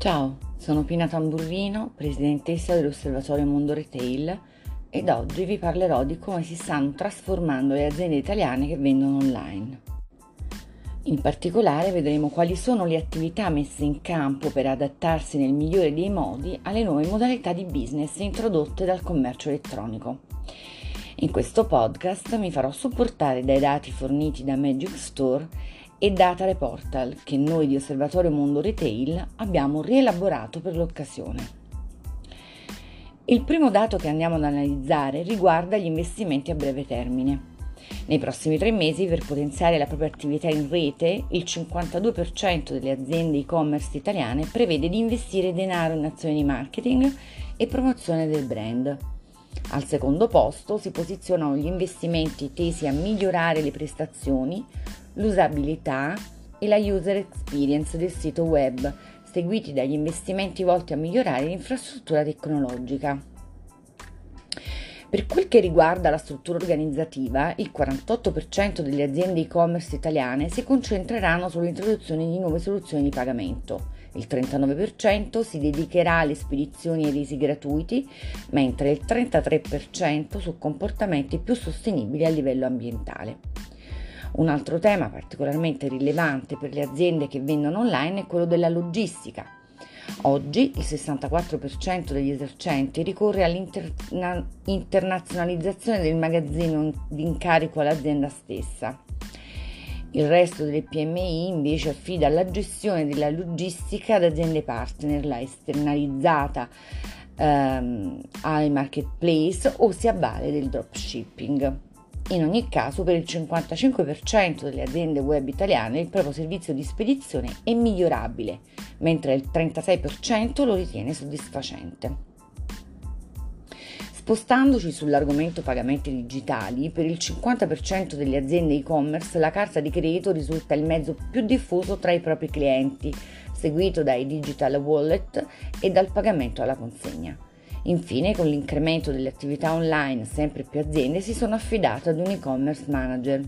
Ciao, sono Pina Tamburrino, presidentessa dell'Osservatorio Mondo Retail ed oggi vi parlerò di come si stanno trasformando le aziende italiane che vendono online. In particolare vedremo quali sono le attività messe in campo per adattarsi nel migliore dei modi alle nuove modalità di business introdotte dal commercio elettronico. In questo podcast mi farò supportare dai dati forniti da Magic Store e Data Reportal che noi di Osservatorio Mondo Retail abbiamo rielaborato per l'occasione. Il primo dato che andiamo ad analizzare riguarda gli investimenti a breve termine. Nei prossimi tre mesi, per potenziare la propria attività in rete, il 52% delle aziende e-commerce italiane prevede di investire denaro in azioni di marketing e promozione del brand. Al secondo posto si posizionano gli investimenti tesi a migliorare le prestazioni, l'usabilità e la user experience del sito web, seguiti dagli investimenti volti a migliorare l'infrastruttura tecnologica. Per quel che riguarda la struttura organizzativa, il 48% delle aziende e-commerce italiane si concentreranno sull'introduzione di nuove soluzioni di pagamento. Il 39% si dedicherà alle spedizioni e resi gratuiti, mentre il 33% su comportamenti più sostenibili a livello ambientale. Un altro tema particolarmente rilevante per le aziende che vendono online è quello della logistica. Oggi il 64% degli esercenti ricorre all'internazionalizzazione del magazzino di incarico all'azienda stessa. Il resto delle PMI invece affida la gestione della logistica ad aziende partner, la esternalizzata ehm, ai marketplace o si avvale del dropshipping. In ogni caso, per il 55% delle aziende web italiane il proprio servizio di spedizione è migliorabile, mentre il 36% lo ritiene soddisfacente. Spostandoci sull'argomento pagamenti digitali, per il 50% delle aziende e-commerce la carta di credito risulta il mezzo più diffuso tra i propri clienti, seguito dai digital wallet e dal pagamento alla consegna. Infine, con l'incremento delle attività online, sempre più aziende si sono affidate ad un e-commerce manager.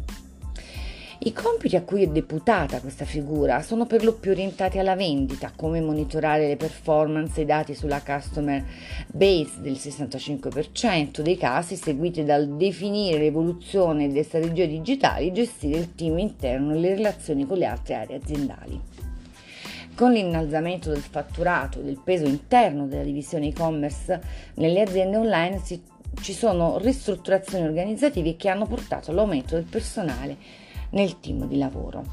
I compiti a cui è deputata questa figura sono per lo più orientati alla vendita, come monitorare le performance e i dati sulla customer base del 65% dei casi, seguiti dal definire l'evoluzione delle strategie digitali gestire il team interno e le relazioni con le altre aree aziendali. Con l'innalzamento del fatturato e del peso interno della divisione e-commerce nelle aziende online si, ci sono ristrutturazioni organizzative che hanno portato all'aumento del personale nel team di lavoro.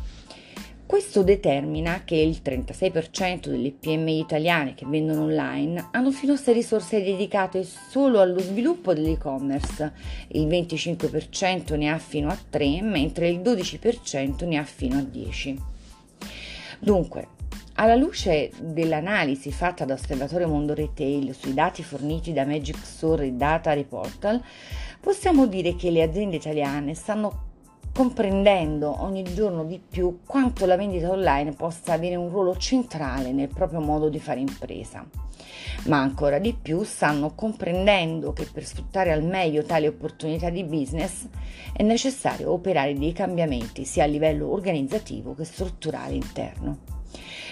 Questo determina che il 36% delle PMI italiane che vendono online hanno fino a 6 risorse dedicate solo allo sviluppo dell'e-commerce, il 25% ne ha fino a 3, mentre il 12% ne ha fino a 10. Dunque, alla luce dell'analisi fatta da Osservatorio Mondo Retail sui dati forniti da Magic Store e Data Reportal, possiamo dire che le aziende italiane stanno comprendendo ogni giorno di più quanto la vendita online possa avere un ruolo centrale nel proprio modo di fare impresa. Ma ancora di più stanno comprendendo che per sfruttare al meglio tali opportunità di business è necessario operare dei cambiamenti sia a livello organizzativo che strutturale interno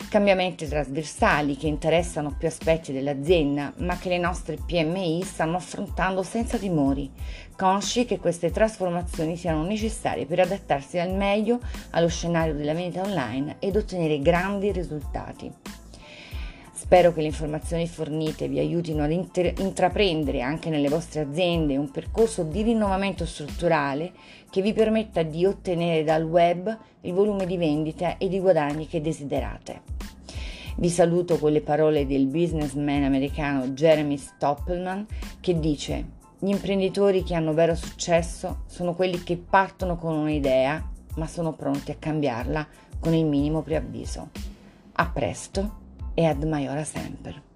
cambiamenti trasversali che interessano più aspetti dell'azienda, ma che le nostre PMI stanno affrontando senza timori, consci che queste trasformazioni siano necessarie per adattarsi al meglio allo scenario della vendita online ed ottenere grandi risultati. Spero che le informazioni fornite vi aiutino ad inter- intraprendere anche nelle vostre aziende un percorso di rinnovamento strutturale che vi permetta di ottenere dal web il volume di vendita e di guadagni che desiderate. Vi saluto con le parole del businessman americano Jeremy Stoppelman che dice gli imprenditori che hanno vero successo sono quelli che partono con un'idea ma sono pronti a cambiarla con il minimo preavviso. A presto! E ad maiora sempre.